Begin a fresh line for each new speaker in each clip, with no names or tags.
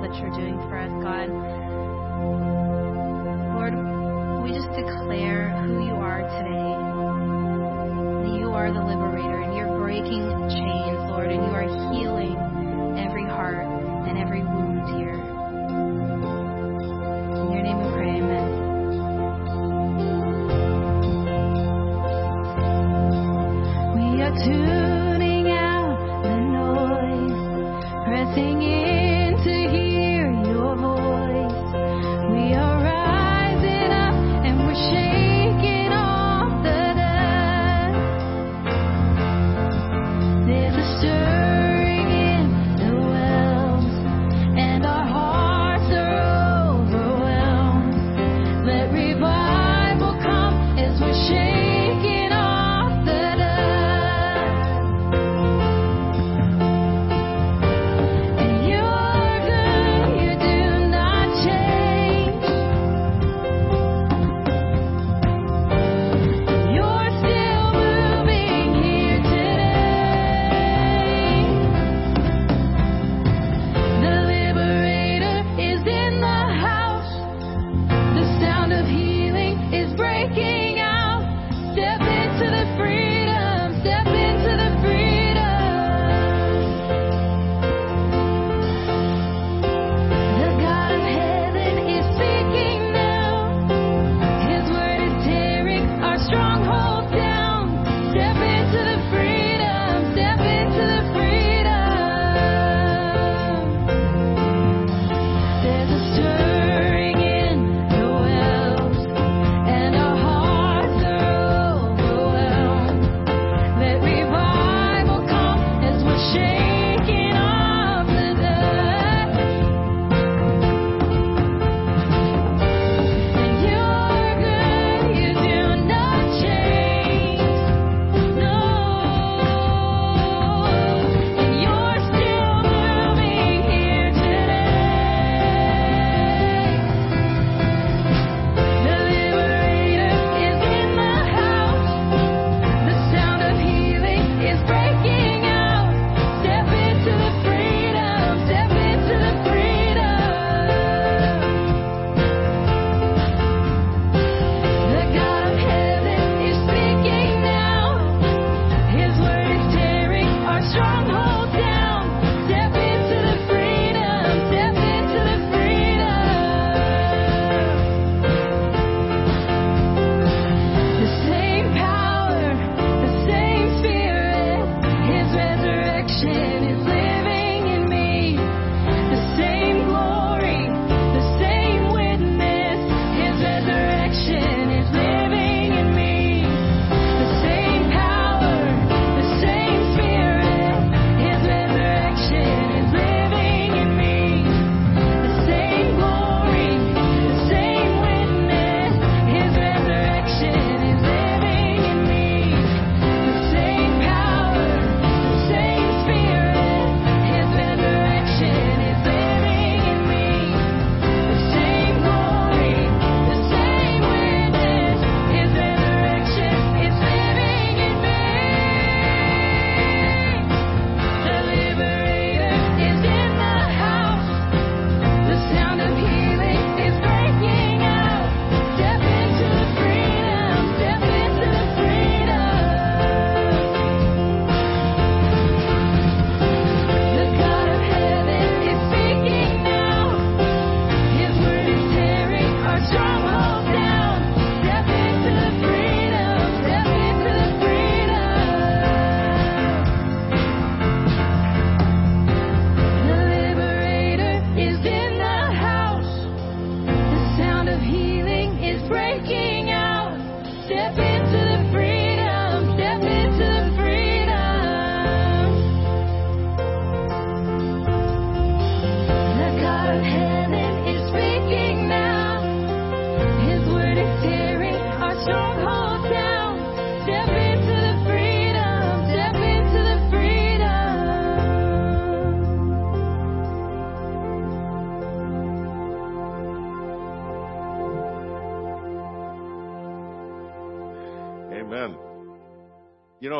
that you're doing for us, God. Lord, we just declare who you are today. That you are the liberator and you're breaking chains, Lord, and you are healing every heart and every wound.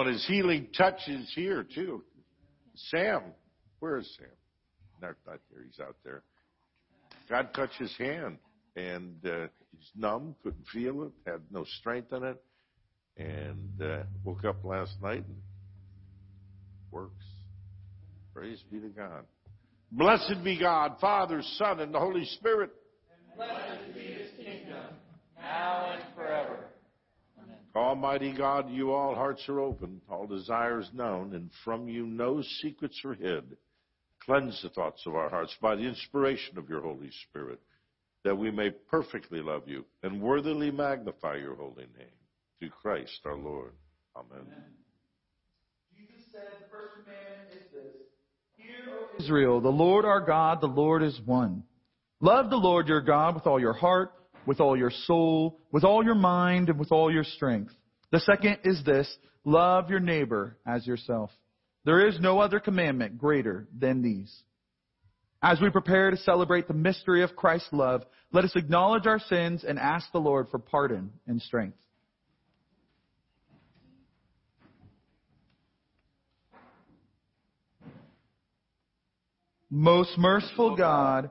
Know, and his healing touch is here too. Sam, where is Sam? Not, not here. He's out there. God touched his hand, and uh, he's numb, couldn't feel it, had no strength in it, and uh, woke up last night and works. Praise be to God. Blessed be God, Father, Son, and the Holy Spirit.
Blessed be his kingdom, now and forever.
Almighty God, you all hearts are open, all desires known, and from you no secrets are hid. Cleanse the thoughts of our hearts by the inspiration of your Holy Spirit, that we may perfectly love you and worthily magnify your holy name. Through Christ our Lord. Amen.
Jesus said, the first commandment is this Hear, O Israel, the Lord our God, the Lord is one. Love the Lord your God with all your heart, with all your soul, with all your mind, and with all your strength. The second is this love your neighbor as yourself. There is no other commandment greater than these. As we prepare to celebrate the mystery of Christ's love, let us acknowledge our sins and ask the Lord for pardon and strength. Most merciful God,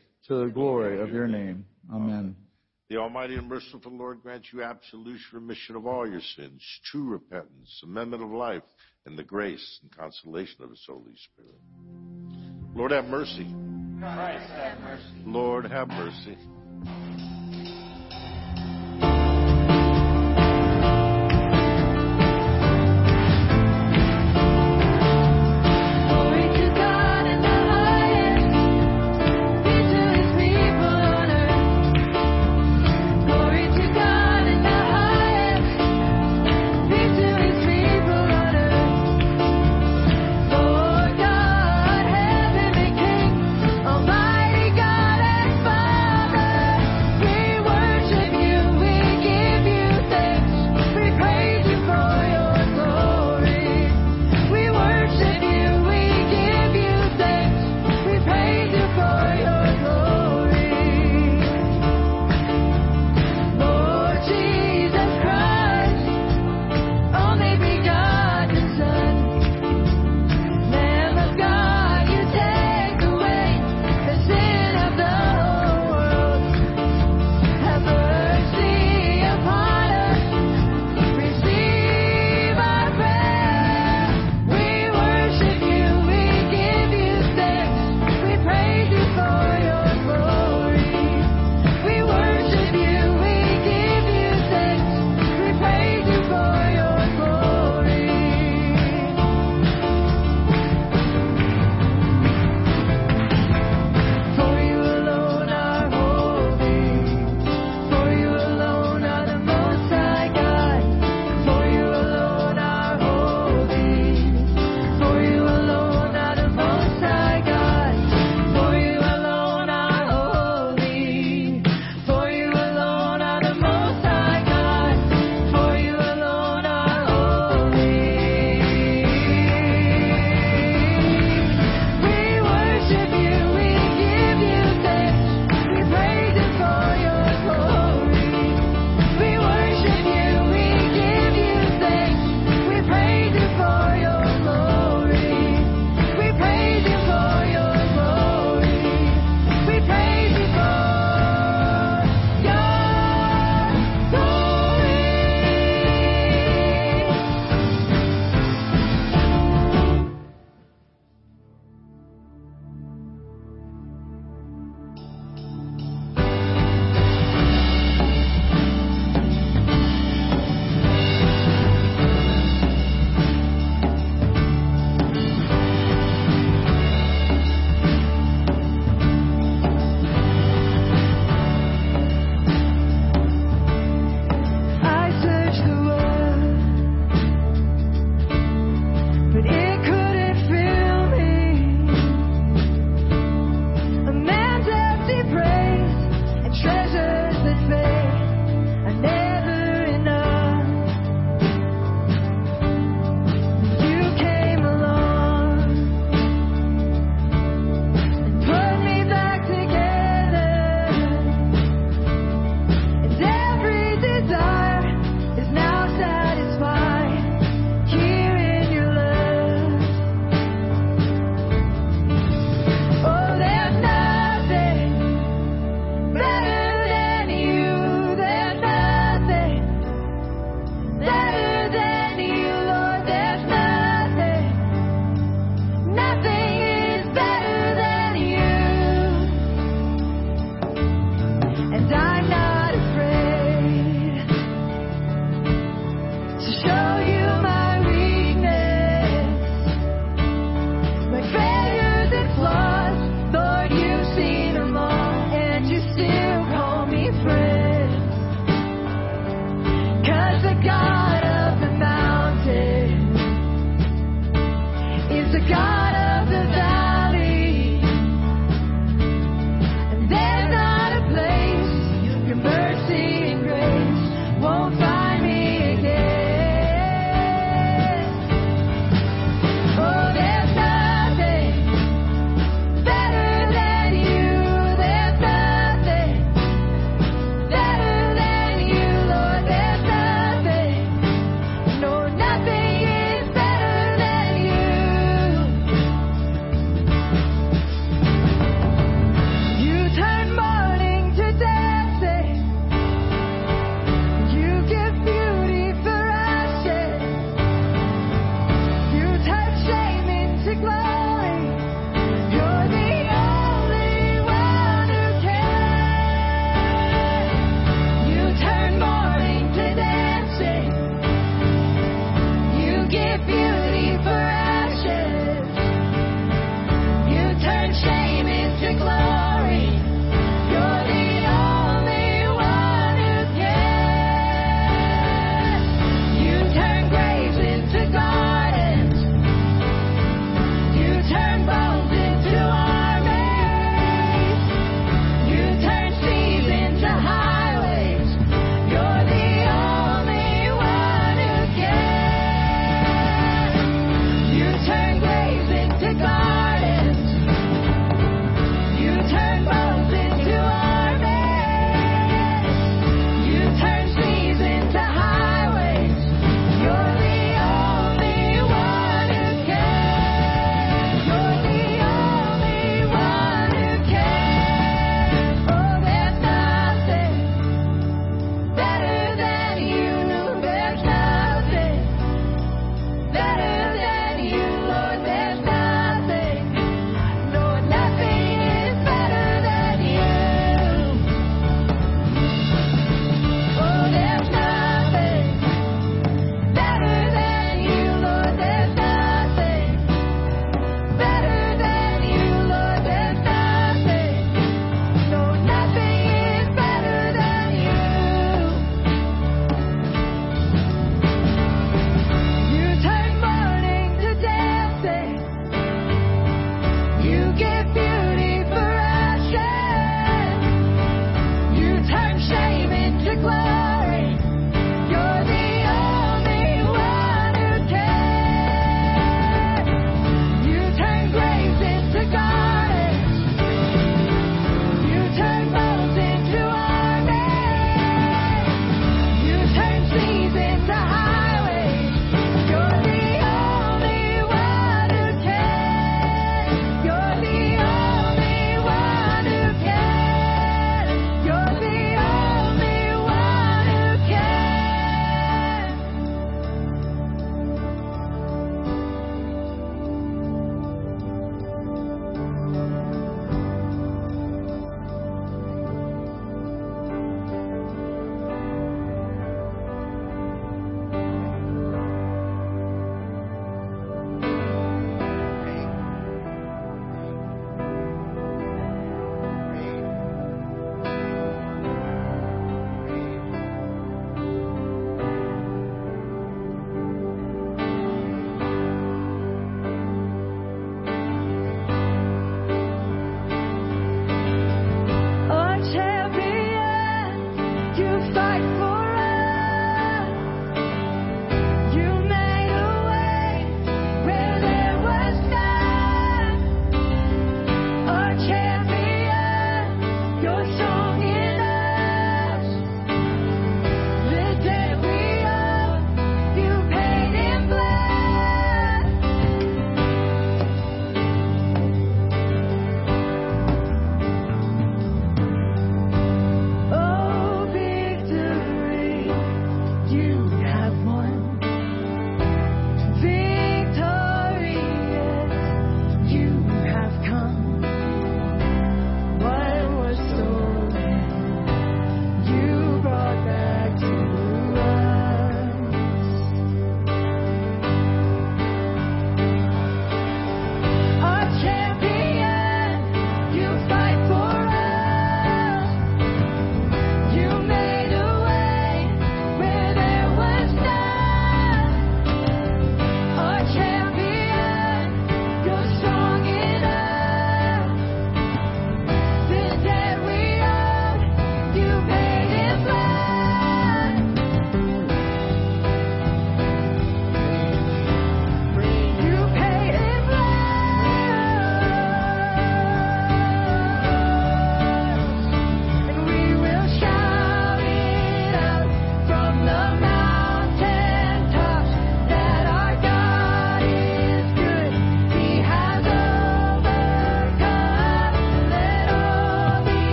to the glory of your name. Amen.
The Almighty and merciful Lord grant you absolution, remission of all your sins, true repentance, amendment of life, and the grace and consolation of His Holy Spirit. Lord, have mercy.
Christ have mercy.
Lord, have mercy.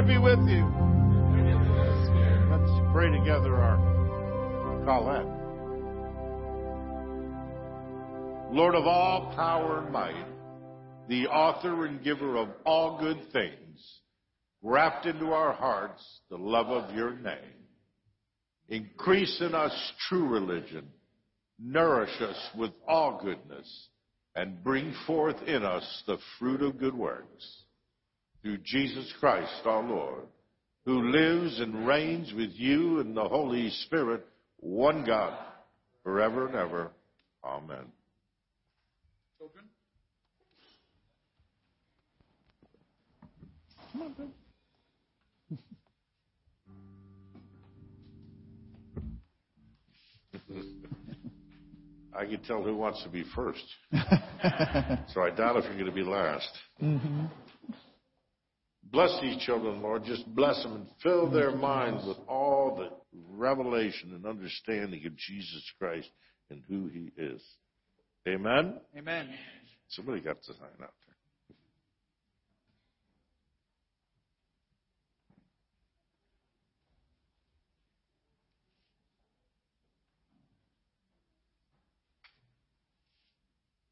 Lord
be with you. Let's pray together our collect. Lord of all power and might, the author and giver of all good things, graft into our hearts the love of your name. Increase in us true religion, nourish us with all goodness, and bring forth in us the fruit of good works. Through Jesus Christ our Lord, who lives and reigns with you in the Holy Spirit, one God, forever and ever. Amen.
Children? come on.
I can tell who wants to be first. so I doubt if you're going to be last. Mm-hmm. Bless these children, Lord. Just bless them and fill their minds with all the revelation and understanding of Jesus Christ and who he is. Amen?
Amen.
Somebody got to sign out there.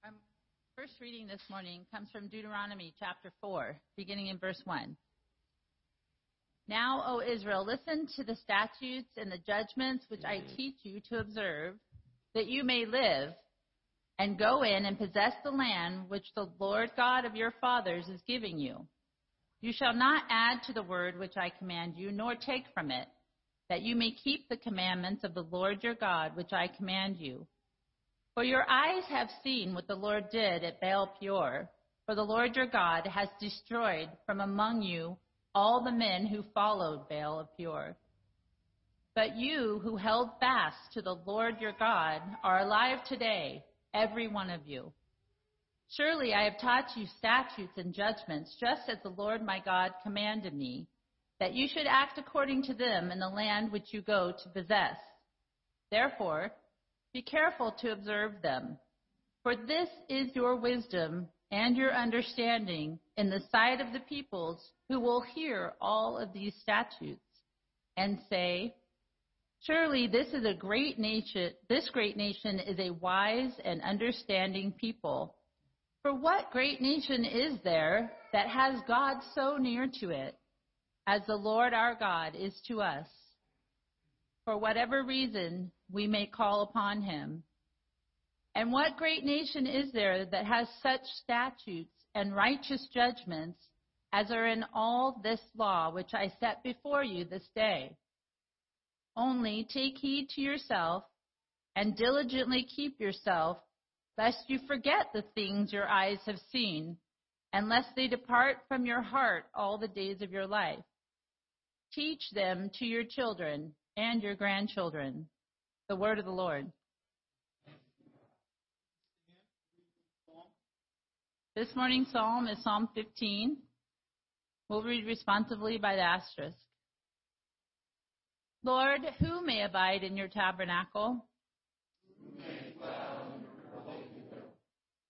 Our first reading this morning comes from Deuteronomy chapter 4, beginning in verse 1. Now, O Israel, listen to the statutes and the judgments which I teach you to observe, that you may live, and go in and possess the land which the Lord God of your fathers is giving you. You shall not add to the word which I command you, nor take from it, that you may keep the commandments of the Lord your God which I command you. For your eyes have seen what the Lord did at Baal Peor. For the Lord your God has destroyed from among you all the men who followed Baal of Peor. But you who held fast to the Lord your God are alive today, every one of you. Surely I have taught you statutes and judgments, just as the Lord my God commanded me, that you should act according to them in the land which you go to possess. Therefore, be careful to observe them, for this is your wisdom and your understanding in the sight of the peoples who will hear all of these statutes and say, Surely this is a great nation, this great nation is a wise and understanding people. For what great nation is there that has God so near to it, as the Lord our God is to us? For whatever reason we may call upon him. And what great nation is there that has such statutes and righteous judgments as are in all this law which I set before you this day? Only take heed to yourself and diligently keep yourself, lest you forget the things your eyes have seen, and lest they depart from your heart all the days of your life. Teach them to your children and your grandchildren. The word of the Lord. This morning's psalm is Psalm 15. We'll read responsively by the asterisk. Lord, who may abide in your tabernacle?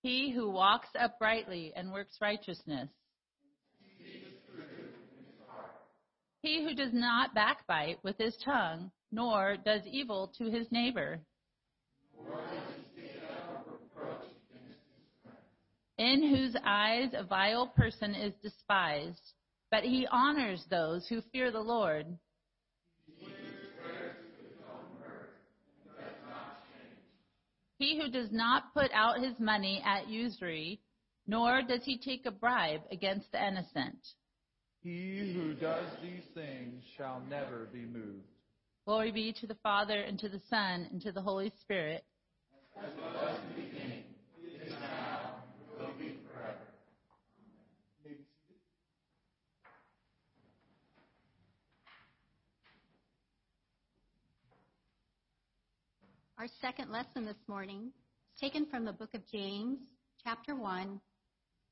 He who walks uprightly and works righteousness. He who does not backbite with his tongue, nor does evil to his neighbor. In whose eyes a vile person is despised, but he honors those who fear the Lord. He who does not put out his money at usury, nor does he take a bribe against the innocent.
He who does these things shall never be moved.
Glory be to the Father, and to the Son, and to the Holy Spirit. As was beginning is now and will be forever. Amen.
Our second lesson this morning is taken from the book of James, chapter 1,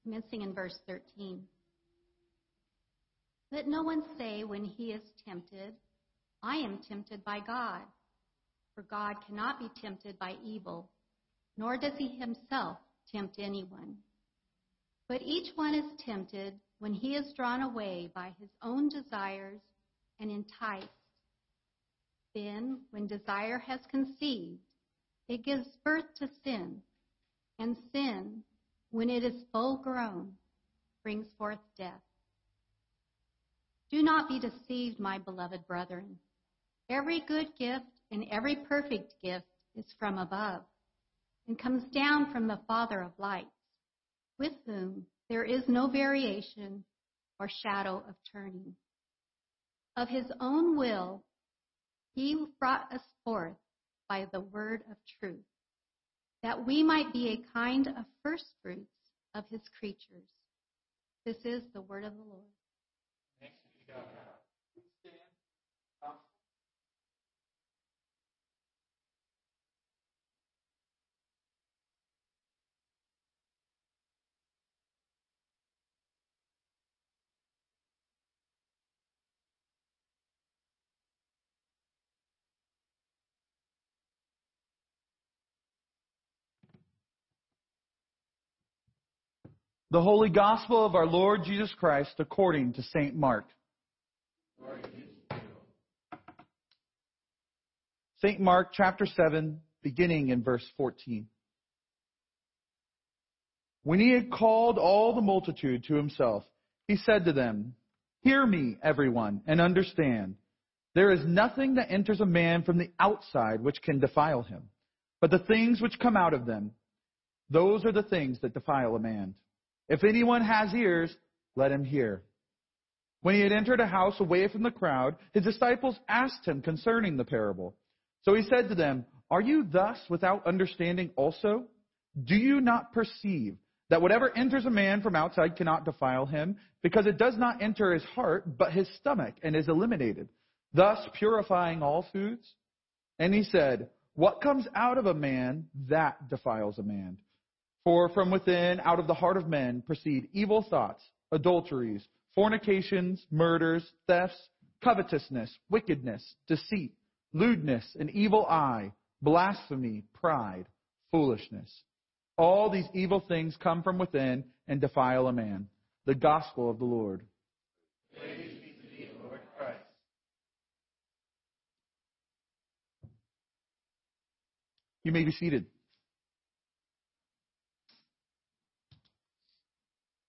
commencing in verse 13. Let no one say when he is tempted, I am tempted by God. For God cannot be tempted by evil, nor does he himself tempt anyone. But each one is tempted when he is drawn away by his own desires and enticed. Then, when desire has conceived, it gives birth to sin, and sin, when it is full grown, brings forth death. Do not be deceived, my beloved brethren. Every good gift and every perfect gift is from above and comes down from the Father of lights, with whom there is no variation or shadow of turning. Of his own will, he brought us forth by the word of truth, that we might be a kind of first fruits of his creatures. This is the word of the Lord.
The Holy Gospel of our Lord Jesus Christ according to St. Mark. St. Mark chapter 7, beginning in verse 14. When he had called all the multitude to himself, he said to them, Hear me, everyone, and understand. There is nothing that enters a man from the outside which can defile him, but the things which come out of them, those are the things that defile a man. If anyone has ears, let him hear. When he had entered a house away from the crowd, his disciples asked him concerning the parable. So he said to them, Are you thus without understanding also? Do you not perceive that whatever enters a man from outside cannot defile him, because it does not enter his heart, but his stomach, and is eliminated, thus purifying all foods? And he said, What comes out of a man, that defiles a man. For from within, out of the heart of men, proceed evil thoughts, adulteries, fornications, murders, thefts, covetousness, wickedness, deceit, lewdness, an evil eye, blasphemy, pride, foolishness. All these evil things come from within and defile a man. The gospel of the Lord.
Praise be to thee, Lord
You may be seated.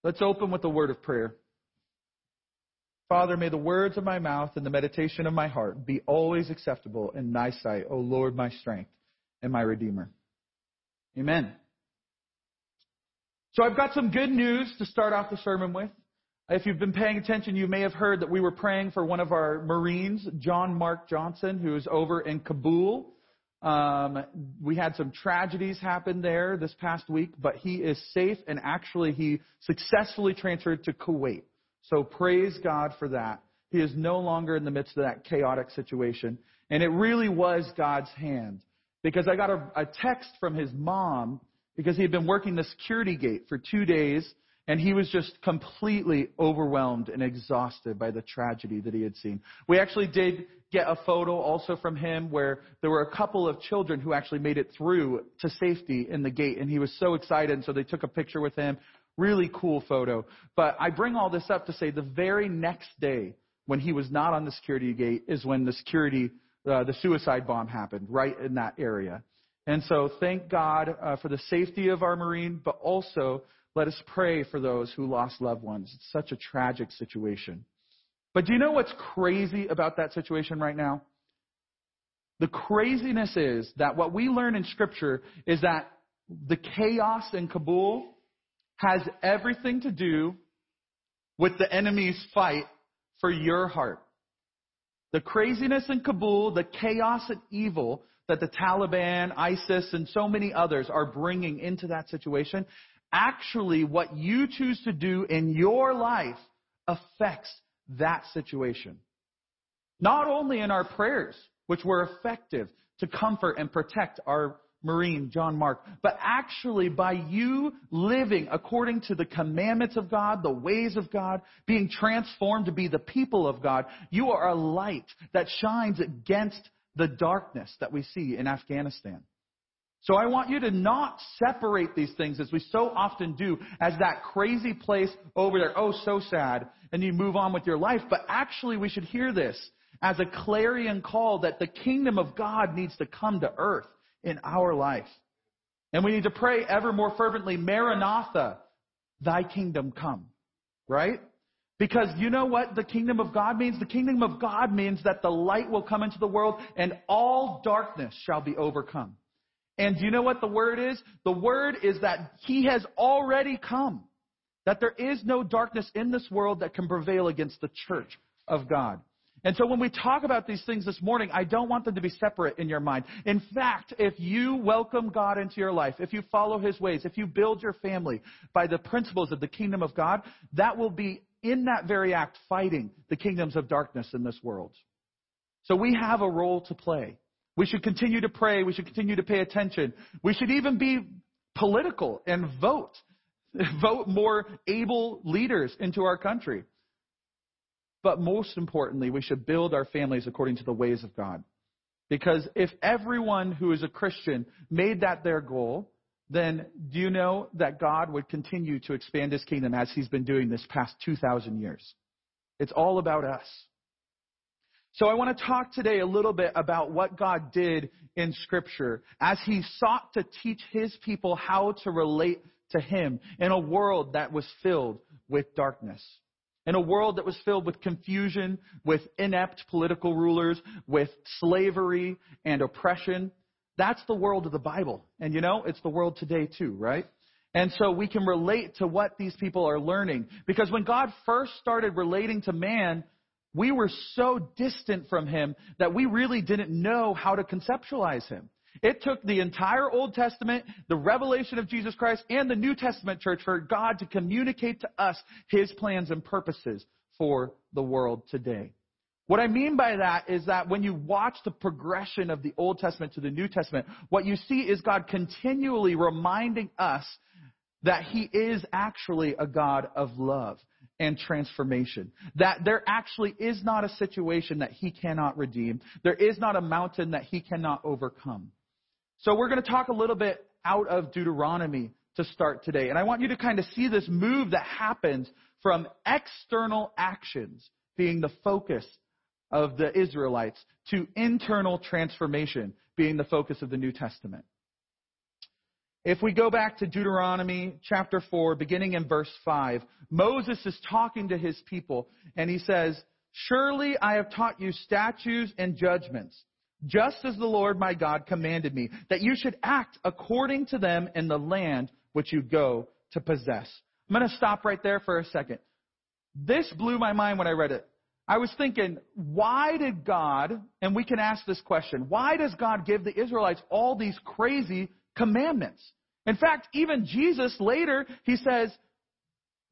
Let's open with a word of prayer. Father, may the words of my mouth and the meditation of my heart be always acceptable in thy sight, O Lord, my strength and my redeemer. Amen. So I've got some good news to start off the sermon with. If you've been paying attention, you may have heard that we were praying for one of our Marines, John Mark Johnson, who is over in Kabul. Um, we had some tragedies happen there this past week, but he is safe and actually he successfully transferred to Kuwait. So praise God for that. He is no longer in the midst of that chaotic situation. And it really was God's hand. Because I got a, a text from his mom because he had been working the security gate for two days and he was just completely overwhelmed and exhausted by the tragedy that he had seen. We actually did get a photo also from him where there were a couple of children who actually made it through to safety in the gate and he was so excited and so they took a picture with him. Really cool photo. But I bring all this up to say the very next day when he was not on the security gate is when the security, uh, the suicide bomb happened right in that area. And so thank God uh, for the safety of our Marine, but also let us pray for those who lost loved ones. It's such a tragic situation. But do you know what's crazy about that situation right now? The craziness is that what we learn in Scripture is that the chaos in Kabul has everything to do with the enemy's fight for your heart. The craziness in Kabul, the chaos and evil that the Taliban, ISIS, and so many others are bringing into that situation, actually what you choose to do in your life affects that situation. Not only in our prayers, which were effective to comfort and protect our Marine, John Mark, but actually by you living according to the commandments of God, the ways of God, being transformed to be the people of God, you are a light that shines against the darkness that we see in Afghanistan. So I want you to not separate these things as we so often do as that crazy place over there. Oh, so sad. And you move on with your life. But actually we should hear this as a clarion call that the kingdom of God needs to come to earth in our life. And we need to pray ever more fervently, Maranatha, thy kingdom come. Right? Because you know what the kingdom of God means? The kingdom of God means that the light will come into the world and all darkness shall be overcome. And do you know what the word is? The word is that he has already come. That there is no darkness in this world that can prevail against the church of God. And so when we talk about these things this morning, I don't want them to be separate in your mind. In fact, if you welcome God into your life, if you follow His ways, if you build your family by the principles of the kingdom of God, that will be in that very act fighting the kingdoms of darkness in this world. So we have a role to play. We should continue to pray. We should continue to pay attention. We should even be political and vote. Vote more able leaders into our country. But most importantly, we should build our families according to the ways of God. Because if everyone who is a Christian made that their goal, then do you know that God would continue to expand his kingdom as he's been doing this past 2,000 years? It's all about us. So I want to talk today a little bit about what God did in Scripture as he sought to teach his people how to relate to him in a world that was filled with darkness. In a world that was filled with confusion, with inept political rulers, with slavery and oppression. That's the world of the Bible. And you know, it's the world today too, right? And so we can relate to what these people are learning. Because when God first started relating to man, we were so distant from him that we really didn't know how to conceptualize him. It took the entire Old Testament, the revelation of Jesus Christ, and the New Testament church for God to communicate to us his plans and purposes for the world today. What I mean by that is that when you watch the progression of the Old Testament to the New Testament, what you see is God continually reminding us that He is actually a God of love and transformation. That there actually is not a situation that He cannot redeem. There is not a mountain that He cannot overcome. So we're going to talk a little bit out of Deuteronomy to start today. And I want you to kind of see this move that happens from external actions being the focus of the Israelites to internal transformation being the focus of the New Testament. If we go back to Deuteronomy chapter 4, beginning in verse 5, Moses is talking to his people, and he says, Surely I have taught you statutes and judgments, just as the Lord my God commanded me, that you should act according to them in the land which you go to possess. I'm going to stop right there for a second. This blew my mind when I read it. I was thinking, why did God, and we can ask this question, why does God give the Israelites all these crazy commandments? In fact, even Jesus later, he says,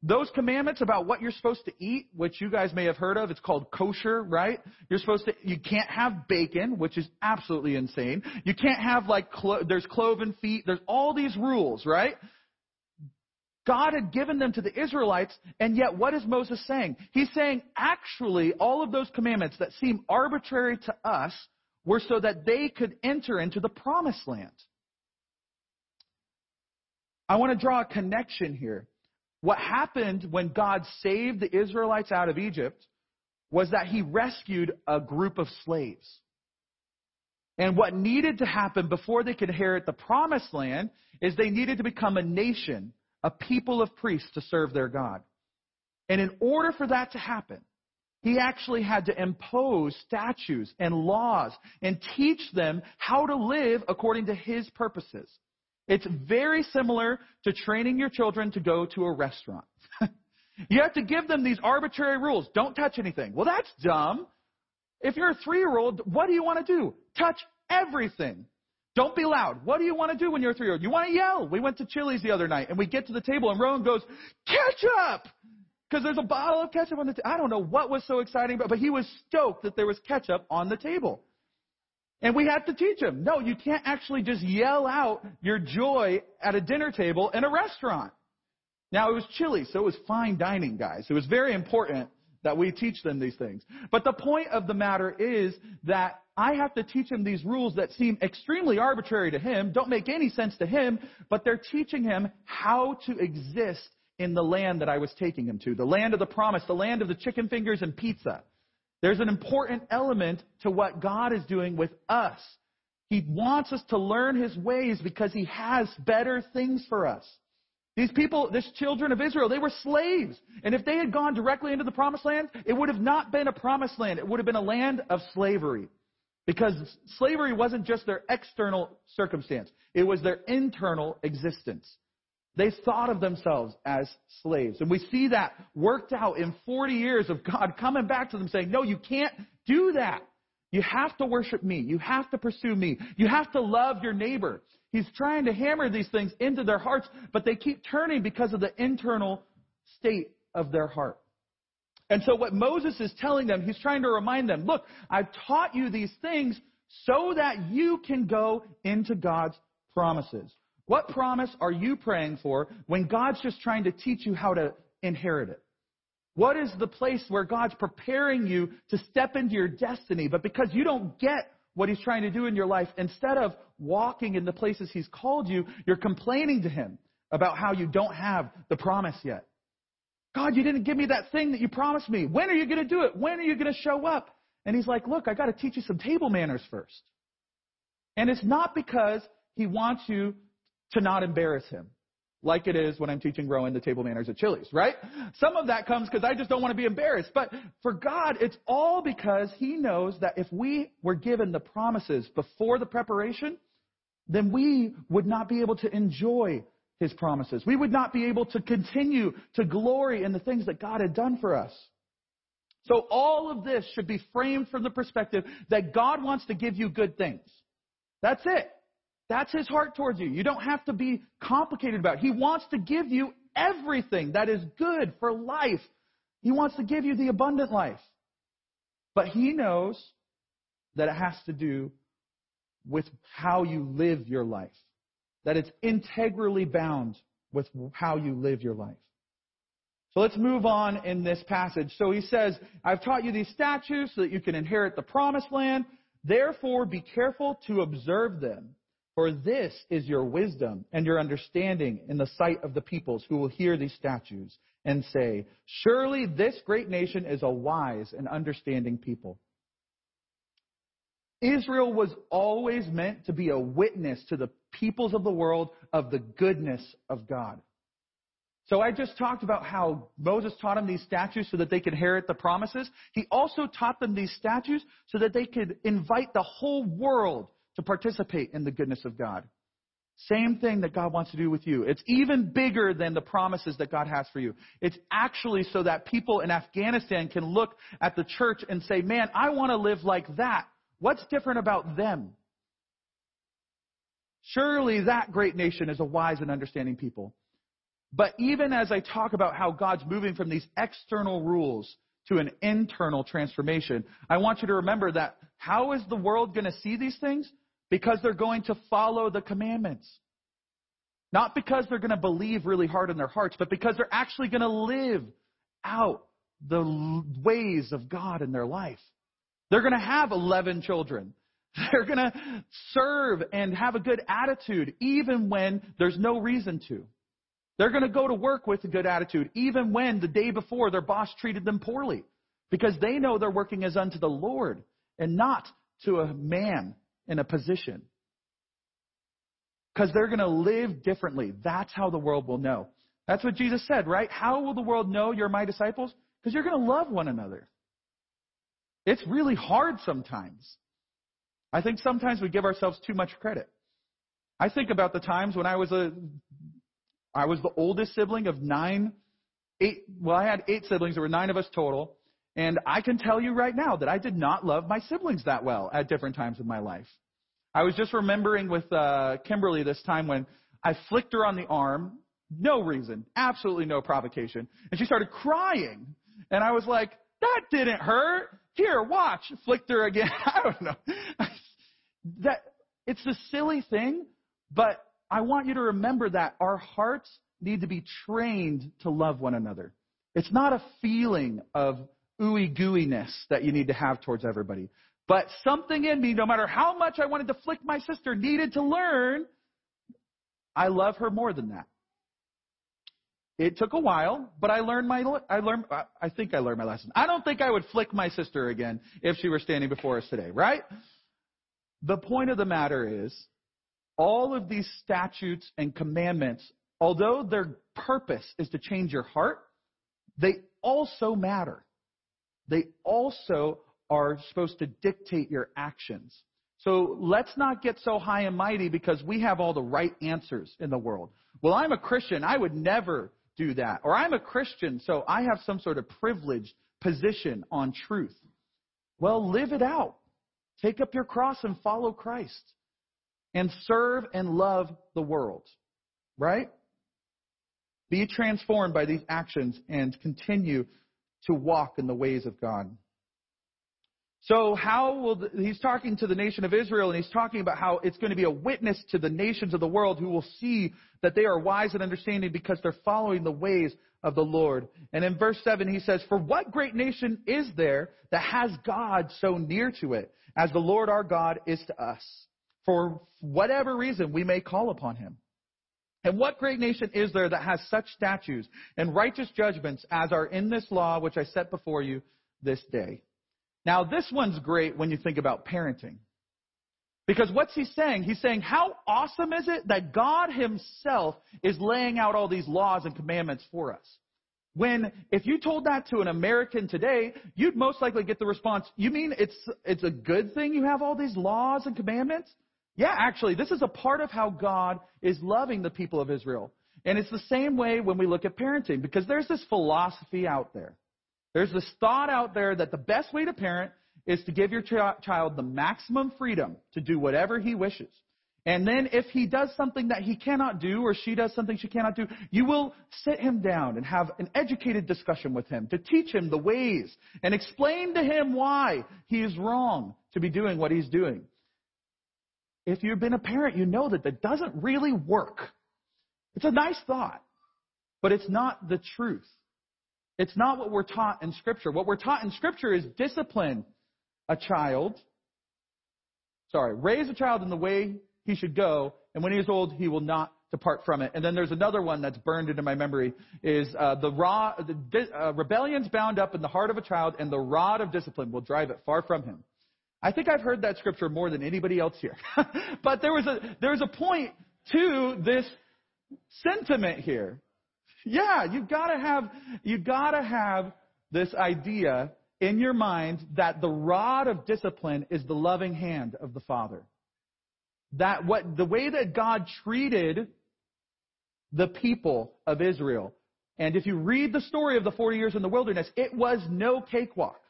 those commandments about what you're supposed to eat, which you guys may have heard of, it's called kosher, right? You're supposed to, you can't have bacon, which is absolutely insane. You can't have like, clo- there's cloven feet, there's all these rules, right? God had given them to the Israelites, and yet what is Moses saying? He's saying, actually, all of those commandments that seem arbitrary to us were so that they could enter into the promised land. I want to draw a connection here. What happened when God saved the Israelites out of Egypt was that he rescued a group of slaves. And what needed to happen before they could inherit the promised land is they needed to become a nation, a people of priests to serve their God. And in order for that to happen, he actually had to impose statutes and laws and teach them how to live according to his purposes. It's very similar to training your children to go to a restaurant. you have to give them these arbitrary rules. Don't touch anything. Well, that's dumb. If you're a three year old, what do you want to do? Touch everything. Don't be loud. What do you want to do when you're a three year old? You want to yell. We went to Chili's the other night and we get to the table and Rowan goes, ketchup! Because there's a bottle of ketchup on the table. I don't know what was so exciting, but, but he was stoked that there was ketchup on the table. And we had to teach him, no, you can't actually just yell out your joy at a dinner table in a restaurant. Now it was Chili's, so it was fine dining, guys. It was very important that we teach them these things. But the point of the matter is that I have to teach him these rules that seem extremely arbitrary to him, don't make any sense to him, but they're teaching him how to exist in the land that I was taking him to, the land of the promise, the land of the chicken fingers and pizza. There's an important element to what God is doing with us. He wants us to learn his ways because he has better things for us. These people, this children of Israel, they were slaves. And if they had gone directly into the promised land, it would have not been a promised land. It would have been a land of slavery. Because slavery wasn't just their external circumstance. It was their internal existence. They thought of themselves as slaves. And we see that worked out in 40 years of God coming back to them saying, no, you can't do that. You have to worship me. You have to pursue me. You have to love your neighbor. He's trying to hammer these things into their hearts, but they keep turning because of the internal state of their heart. And so what Moses is telling them, he's trying to remind them, look, I've taught you these things so that you can go into God's promises. What promise are you praying for when God's just trying to teach you how to inherit it? What is the place where God's preparing you to step into your destiny, but because you don't get what He's trying to do in your life, instead of walking in the places He's called you, you're complaining to Him about how you don't have the promise yet. God, you didn't give me that thing that you promised me. When are you going to do it? When are you going to show up? And He's like, look, I got to teach you some table manners first. And it's not because He wants you to not embarrass Him like it is when I'm teaching Rowan the table manners at Chili's, right? Some of that comes because I just don't want to be embarrassed. But for God, it's all because He knows that if we were given the promises before the preparation, then we would not be able to enjoy His promises. We would not be able to continue to glory in the things that God had done for us. So all of this should be framed from the perspective that God wants to give you good things. That's it. That's his heart towards you. You don't have to be complicated about it. He wants to give you everything that is good for life. He wants to give you the abundant life. But he knows that it has to do with how you live your life. That it's integrally bound with how you live your life. So let's move on in this passage. So he says, I've taught you these statutes so that you can inherit the promised land. Therefore, be careful to observe them for this is your wisdom and your understanding in the sight of the peoples who will hear these statutes and say, Surely this great nation is a wise and understanding people. Israel was always meant to be a witness to the peoples of the world of the goodness of God. So I just talked about how Moses taught them these statutes so that they could inherit the promises. He also taught them these statutes so that they could invite the whole world to participate in the goodness of God. Same thing that God wants to do with you. It's even bigger than the promises that God has for you. It's actually so that people in Afghanistan can look at the church and say, man, I want to live like that. What's different about them? Surely that great nation is a wise and understanding people. But even as I talk about how God's moving from these external rules to an internal transformation, I want you to remember that how is the world going to see these things? Because they're going to follow the commandments. Not because they're going to believe really hard in their hearts, but because they're actually going to live out the ways of God in their life. They're going to have 11 children. They're going to serve and have a good attitude even when there's no reason to. They're going to go to work with a good attitude even when the day before their boss treated them poorly because they know they're working as unto the Lord and not to a man in a position. Because they're going to live differently. That's how the world will know. That's what Jesus said, right? How will the world know you're my disciples? Because you're going to love one another. It's really hard sometimes. I think sometimes we give ourselves too much credit. I think about the times when I was a, I was the oldest sibling of nine, eight, well, I had eight siblings. There were nine of us total. And I can tell you right now that I did not love my siblings that well at different times of my life. I was just remembering with uh, Kimberly this time when I flicked her on the arm, no reason, absolutely no provocation, and she started crying. And I was like, that didn't hurt. Here, watch. Flicked her again. I don't know. that it's a silly thing, but I want you to remember that our hearts need to be trained to love one another. It's not a feeling of ooey gooiness that you need to have towards everybody. But something in me, no matter how much I wanted to flick my sister, needed to learn, I love her more than that. It took a while, but I learned my, I learned, I think I learned my lesson. I don't think I would flick my sister again if she were standing before us today, right? The point of the matter is, all of these statutes and commandments, although their purpose is to change your heart, they also matter. They also are supposed to dictate your actions. So let's not get so high and mighty because we have all the right answers in the world. Well, I'm a Christian. I would never do that. Or I'm a Christian, so I have some sort of privileged position on truth. Well, live it out. Take up your cross and follow Christ. And serve and love the world. Right? Be transformed by these actions and continue to walk in the ways of God. So how will the, he's talking to the nation of Israel and he's talking about how it's going to be a witness to the nations of the world who will see that they are wise and understanding because they're following the ways of the Lord. And in verse 7 he says, For what great nation is there that has God so near to it as the Lord our God is to us? For whatever reason we may call upon him. And what great nation is there that has such statutes and righteous judgments as are in this law which I set before you this day? Now, this one's great when you think about parenting. Because what's he saying? He's saying, how awesome is it that God himself is laying out all these laws and commandments for us? When, if you told that to an American today, you'd most likely get the response, you mean it's, it's a good thing you have all these laws and commandments? Yeah, actually, this is a part of how God is loving the people of Israel. And it's the same way when we look at parenting, because there's this philosophy out there there's this thought out there that the best way to parent is to give your ch- child the maximum freedom to do whatever he wishes. And then if he does something that he cannot do or she does something she cannot do, you will sit him down and have an educated discussion with him to teach him the ways and explain to him why he is wrong to be doing what he's doing. If you've been a parent, you know that that doesn't really work. It's a nice thought, but it's not the truth. It's not what we're taught in Scripture. What we're taught in Scripture is discipline a child. Sorry, raise a child in the way he should go, and when he is old, he will not depart from it. And then there's another one that's burned into my memory: is uh, the raw the uh, rebellion's bound up in the heart of a child, and the rod of discipline will drive it far from him. I think I've heard that scripture more than anybody else here. but there was a there was a point to this sentiment here. Yeah, you've got to have, you've got to have this idea in your mind that the rod of discipline is the loving hand of the Father. That what, the way that God treated the people of Israel, and if you read the story of the 40 years in the wilderness, it was no cakewalk.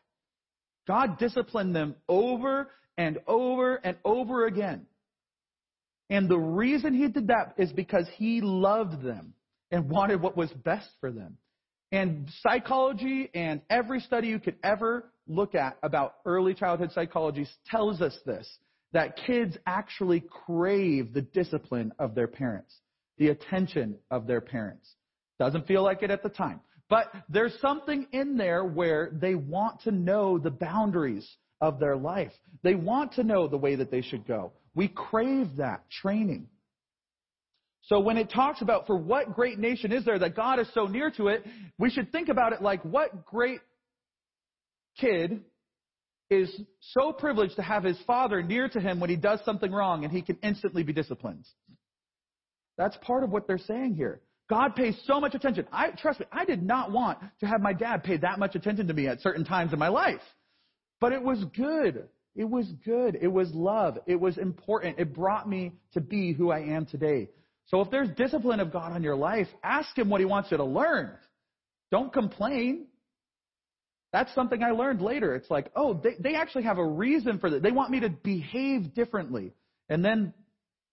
God disciplined them over and over and over again. And the reason he did that is because he loved them and wanted what was best for them. And psychology and every study you could ever look at about early childhood psychology tells us this that kids actually crave the discipline of their parents, the attention of their parents. Doesn't feel like it at the time. But there's something in there where they want to know the boundaries of their life. They want to know the way that they should go. We crave that training. So when it talks about for what great nation is there that God is so near to it, we should think about it like what great kid is so privileged to have his father near to him when he does something wrong and he can instantly be disciplined. That's part of what they're saying here. God pays so much attention. I trust me, I did not want to have my dad pay that much attention to me at certain times in my life. But it was good. It was good. It was love. It was important. It brought me to be who I am today. So if there's discipline of God on your life, ask Him what He wants you to learn. Don't complain. That's something I learned later. It's like, oh, they, they actually have a reason for that. They want me to behave differently. And then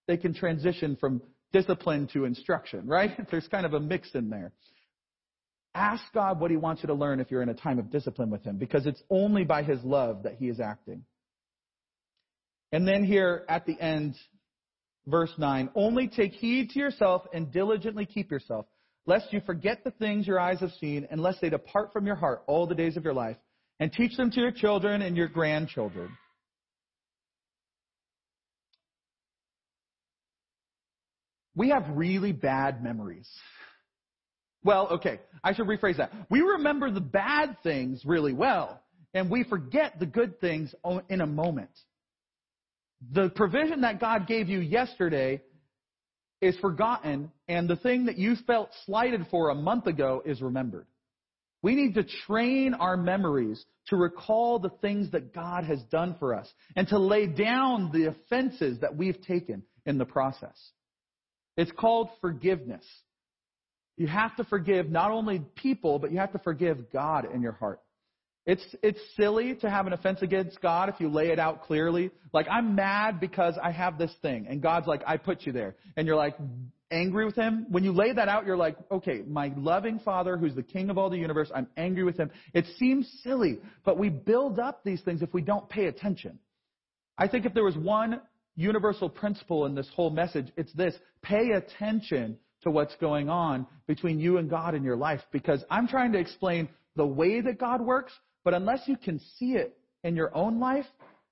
they can transition from discipline to instruction, right? There's kind of a mix in there. Ask God what He wants you to learn if you're in a time of discipline with Him, because it's only by His love that He is acting. And then here at the end, Verse 9, only take heed to yourself and diligently keep yourself, lest you forget the things your eyes have seen, and lest they depart from your heart all the days of your life, and teach them to your children and your grandchildren. We have really bad memories. Well, okay, I should rephrase that. We remember the bad things really well, and we forget the good things in a moment. The provision that God gave you yesterday is forgotten, and the thing that you felt slighted for a month ago is remembered. We need to train our memories to recall the things that God has done for us and to lay down the offenses that we've taken in the process. It's called forgiveness. You have to forgive not only people, but you have to forgive God in your heart. It's, it's silly to have an offense against God if you lay it out clearly. Like, I'm mad because I have this thing. And God's like, I put you there. And you're like, angry with Him. When you lay that out, you're like, okay, my loving Father who's the King of all the universe, I'm angry with Him. It seems silly, but we build up these things if we don't pay attention. I think if there was one universal principle in this whole message, it's this. Pay attention to what's going on between you and God in your life because I'm trying to explain the way that God works, but unless you can see it in your own life,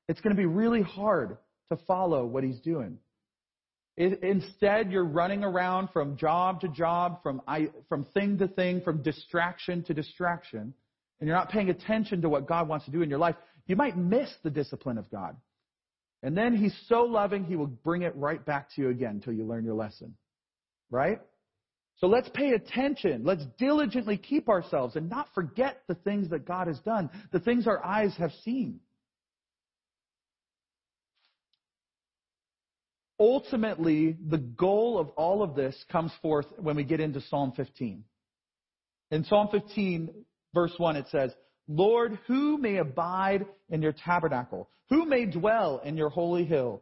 it's going to be really hard to follow what he's doing. Instead, you're running around from job to job, from, from thing to thing, from distraction to distraction, and you're not paying attention to what God wants to do in your life. You might miss the discipline of God. And then he's so loving, he will bring it right back to you again until you learn your lesson. Right? So let's pay attention. Let's diligently keep ourselves and not forget the things that God has done, the things our eyes have seen. Ultimately, the goal of all of this comes forth when we get into Psalm 15. In Psalm 15, verse 1, it says, Lord, who may abide in your tabernacle? Who may dwell in your holy hill?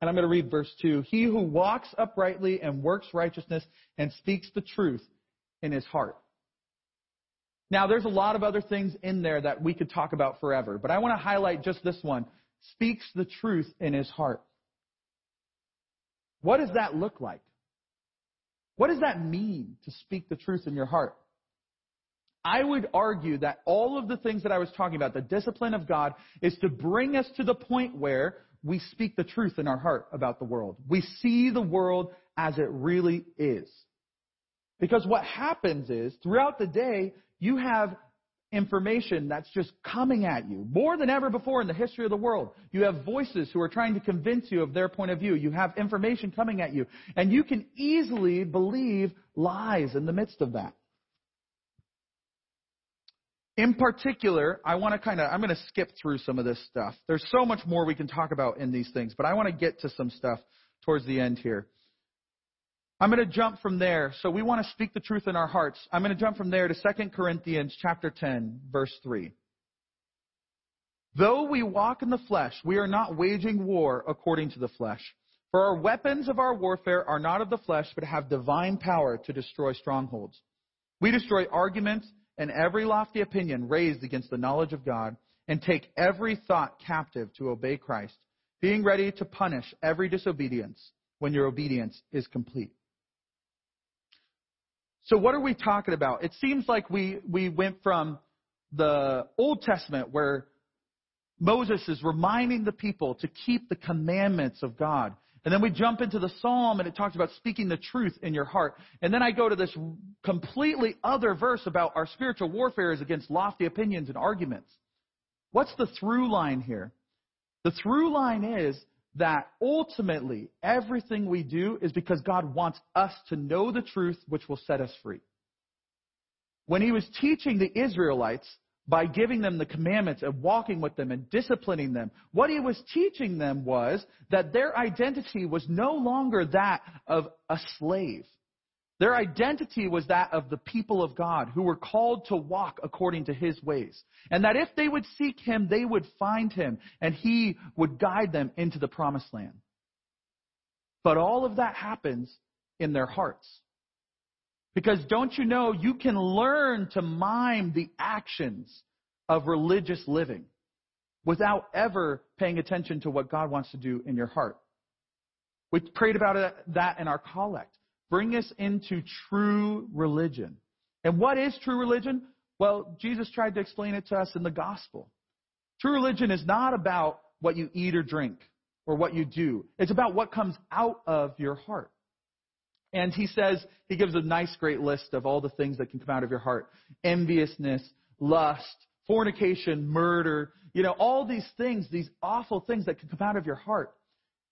And I'm going to read verse 2. He who walks uprightly and works righteousness and speaks the truth in his heart. Now, there's a lot of other things in there that we could talk about forever, but I want to highlight just this one. Speaks the truth in his heart. What does that look like? What does that mean to speak the truth in your heart? I would argue that all of the things that I was talking about, the discipline of God, is to bring us to the point where we speak the truth in our heart about the world. We see the world as it really is. Because what happens is, throughout the day, you have information that's just coming at you more than ever before in the history of the world. You have voices who are trying to convince you of their point of view. You have information coming at you. And you can easily believe lies in the midst of that. In particular, I want to kind of, I'm going to skip through some of this stuff. There's so much more we can talk about in these things, but I want to get to some stuff towards the end here. I'm going to jump from there. So we want to speak the truth in our hearts. I'm going to jump from there to 2 Corinthians chapter 10, verse 3. Though we walk in the flesh, we are not waging war according to the flesh. For our weapons of our warfare are not of the flesh, but have divine power to destroy strongholds. We destroy arguments and every lofty opinion raised against the knowledge of God, and take every thought captive to obey Christ, being ready to punish every disobedience when your obedience is complete. So what are we talking about? It seems like we, we went from the Old Testament where Moses is reminding the people to keep the commandments of God and then we jump into the psalm and it talks about speaking the truth in your heart. And then I go to this completely other verse about our spiritual warfare is against lofty opinions and arguments. What's the through line here? The through line is that ultimately everything we do is because God wants us to know the truth which will set us free. When he was teaching the Israelites, by giving them the commandments and walking with them and disciplining them. What he was teaching them was that their identity was no longer that of a slave. Their identity was that of the people of God who were called to walk according to his ways. And that if they would seek him, they would find him and he would guide them into the promised land. But all of that happens in their hearts. Because don't you know, you can learn to mime the actions of religious living without ever paying attention to what God wants to do in your heart. We prayed about that in our collect. Bring us into true religion. And what is true religion? Well, Jesus tried to explain it to us in the gospel. True religion is not about what you eat or drink, or what you do. It's about what comes out of your heart. And he says, he gives a nice, great list of all the things that can come out of your heart enviousness, lust, fornication, murder, you know, all these things, these awful things that can come out of your heart.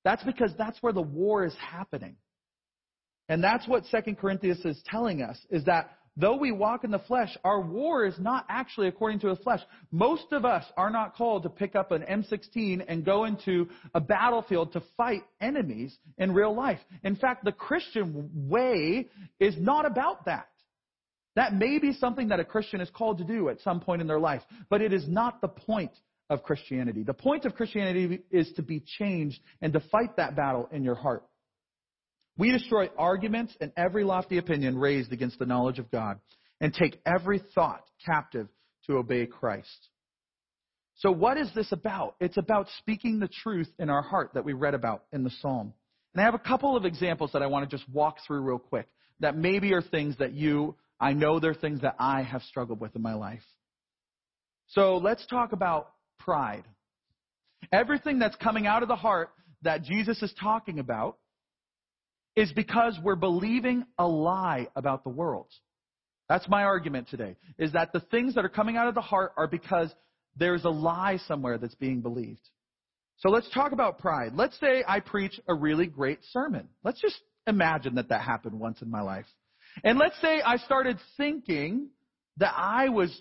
That's because that's where the war is happening. And that's what 2 Corinthians is telling us, is that though we walk in the flesh, our war is not actually according to the flesh. Most of us are not called to pick up an M16 and go into a battlefield to fight enemies in real life. In fact, the Christian way is not about that. That may be something that a Christian is called to do at some point in their life, but it is not the point of Christianity. The point of Christianity is to be changed and to fight that battle in your heart. We destroy arguments and every lofty opinion raised against the knowledge of God and take every thought captive to obey Christ. So what is this about? It's about speaking the truth in our heart that we read about in the psalm. And I have a couple of examples that I want to just walk through real quick that maybe are things that you, I know they're things that I have struggled with in my life. So let's talk about pride. Everything that's coming out of the heart that Jesus is talking about is because we're believing a lie about the world. That's my argument today, is that the things that are coming out of the heart are because there's a lie somewhere that's being believed. So let's talk about pride. Let's say I preach a really great sermon. Let's just imagine that that happened once in my life. And let's say I started thinking that I was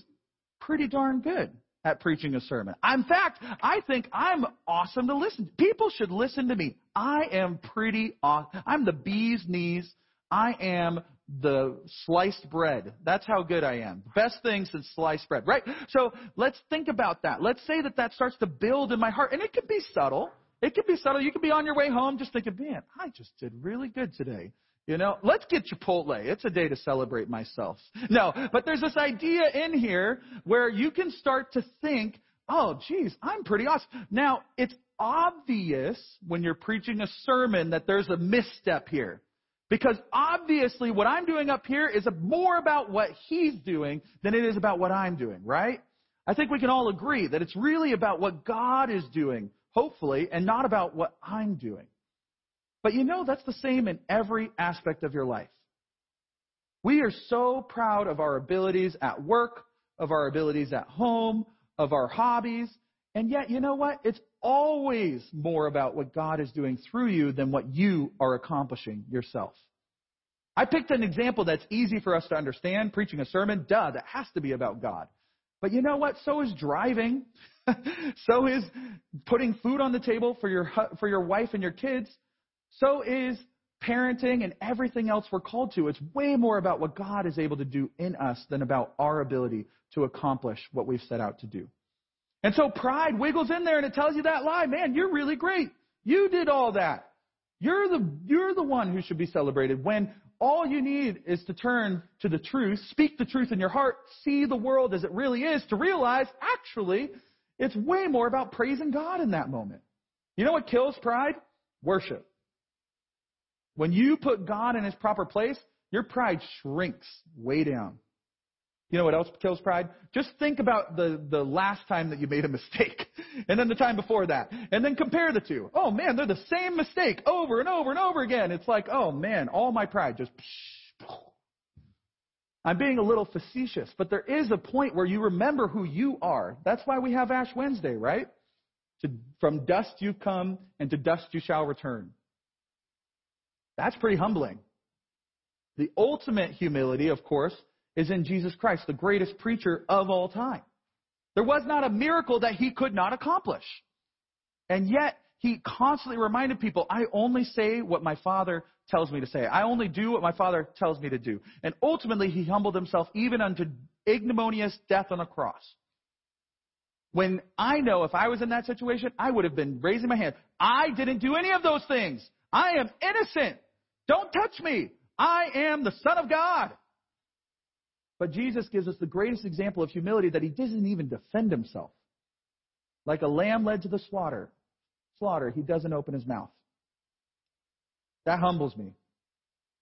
pretty darn good at preaching a sermon. In fact, I think I'm awesome to listen to. People should listen to me. I am pretty awesome. I'm the bee's knees. I am the sliced bread. That's how good I am. Best thing since sliced bread, right? So let's think about that. Let's say that that starts to build in my heart, and it can be subtle. It can be subtle. You can be on your way home just thinking, man, I just did really good today. You know, let's get Chipotle. It's a day to celebrate myself. No, but there's this idea in here where you can start to think, oh, geez, I'm pretty awesome. Now, it's obvious when you're preaching a sermon that there's a misstep here. Because obviously what I'm doing up here is more about what he's doing than it is about what I'm doing, right? I think we can all agree that it's really about what God is doing, hopefully, and not about what I'm doing. But you know, that's the same in every aspect of your life. We are so proud of our abilities at work, of our abilities at home, of our hobbies, and yet, you know what? It's always more about what God is doing through you than what you are accomplishing yourself. I picked an example that's easy for us to understand, preaching a sermon. Duh, that has to be about God. But you know what? So is driving. so is putting food on the table for your, for your wife and your kids. So is parenting and everything else we're called to. It's way more about what God is able to do in us than about our ability to accomplish what we've set out to do. And so pride wiggles in there and it tells you that lie. Man, you're really great. You did all that. You're the, you're the one who should be celebrated when all you need is to turn to the truth, speak the truth in your heart, see the world as it really is to realize actually it's way more about praising God in that moment. You know what kills pride? Worship. When you put God in his proper place, your pride shrinks way down. You know what else kills pride? Just think about the, the last time that you made a mistake, and then the time before that, and then compare the two. Oh man, they're the same mistake over and over and over again. It's like, oh man, all my pride just. I'm being a little facetious, but there is a point where you remember who you are. That's why we have Ash Wednesday, right? To, from dust you come, and to dust you shall return. That's pretty humbling. The ultimate humility, of course, is in Jesus Christ, the greatest preacher of all time. There was not a miracle that he could not accomplish. And yet, he constantly reminded people, I only say what my Father tells me to say. I only do what my Father tells me to do. And ultimately, he humbled himself even unto ignominious death on a cross. When I know if I was in that situation, I would have been raising my hand. I didn't do any of those things. I am innocent. Don't touch me. I am the Son of God. But Jesus gives us the greatest example of humility that he doesn't even defend himself. Like a lamb led to the slaughter, slaughter, he doesn't open his mouth. That humbles me.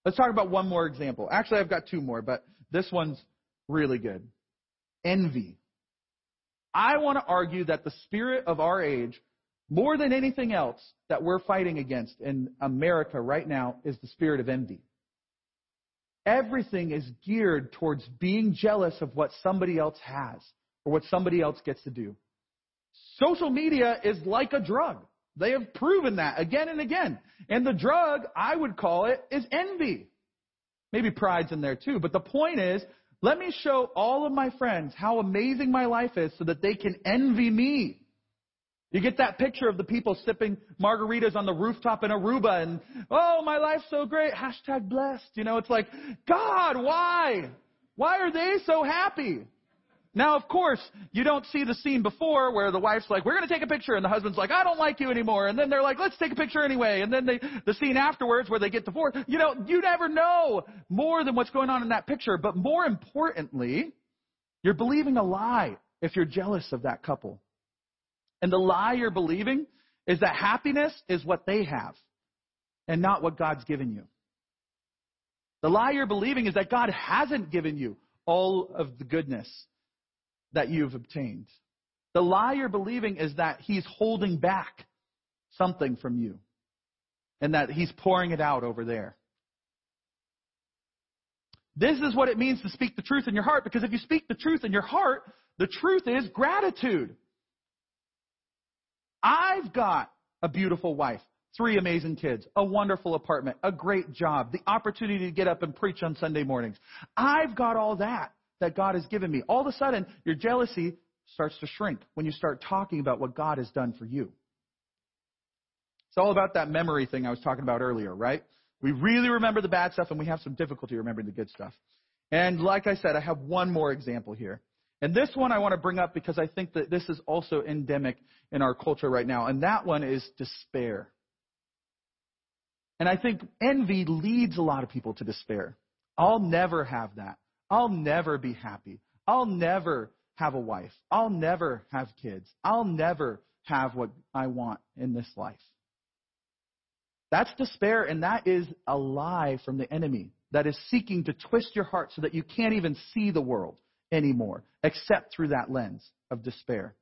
Let's talk about one more example. Actually, I've got two more, but this one's really good. Envy. I want to argue that the spirit of our age more than anything else that we're fighting against in America right now is the spirit of envy. Everything is geared towards being jealous of what somebody else has or what somebody else gets to do. Social media is like a drug. They have proven that again and again. And the drug, I would call it, is envy. Maybe pride's in there too. But the point is, let me show all of my friends how amazing my life is so that they can envy me. You get that picture of the people sipping margaritas on the rooftop in Aruba and, oh, my life's so great. Hashtag blessed. You know, it's like, God, why? Why are they so happy? Now, of course, you don't see the scene before where the wife's like, we're going to take a picture, and the husband's like, I don't like you anymore. And then they're like, let's take a picture anyway. And then they, the scene afterwards where they get divorced. You know, you never know more than what's going on in that picture. But more importantly, you're believing a lie if you're jealous of that couple. And the lie you're believing is that happiness is what they have and not what God's given you. The lie you're believing is that God hasn't given you all of the goodness that you've obtained. The lie you're believing is that he's holding back something from you and that he's pouring it out over there. This is what it means to speak the truth in your heart because if you speak the truth in your heart, the truth is gratitude. I've got a beautiful wife, three amazing kids, a wonderful apartment, a great job, the opportunity to get up and preach on Sunday mornings. I've got all that that God has given me. All of a sudden, your jealousy starts to shrink when you start talking about what God has done for you. It's all about that memory thing I was talking about earlier, right? We really remember the bad stuff and we have some difficulty remembering the good stuff. And like I said, I have one more example here. And this one I want to bring up because I think that this is also endemic in our culture right now. And that one is despair. And I think envy leads a lot of people to despair. I'll never have that. I'll never be happy. I'll never have a wife. I'll never have kids. I'll never have what I want in this life. That's despair, and that is a lie from the enemy that is seeking to twist your heart so that you can't even see the world anymore, except through that lens of despair.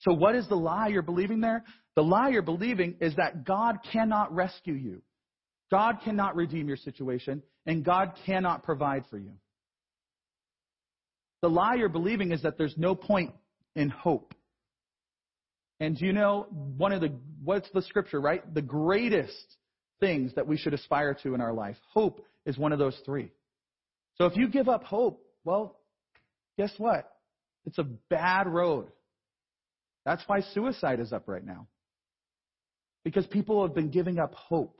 So, what is the lie you're believing there? The lie you're believing is that God cannot rescue you. God cannot redeem your situation, and God cannot provide for you. The lie you're believing is that there's no point in hope. And do you know one of the what's the scripture, right? The greatest things that we should aspire to in our life. Hope is one of those three. So if you give up hope, well, guess what? It's a bad road. That's why suicide is up right now. Because people have been giving up hope.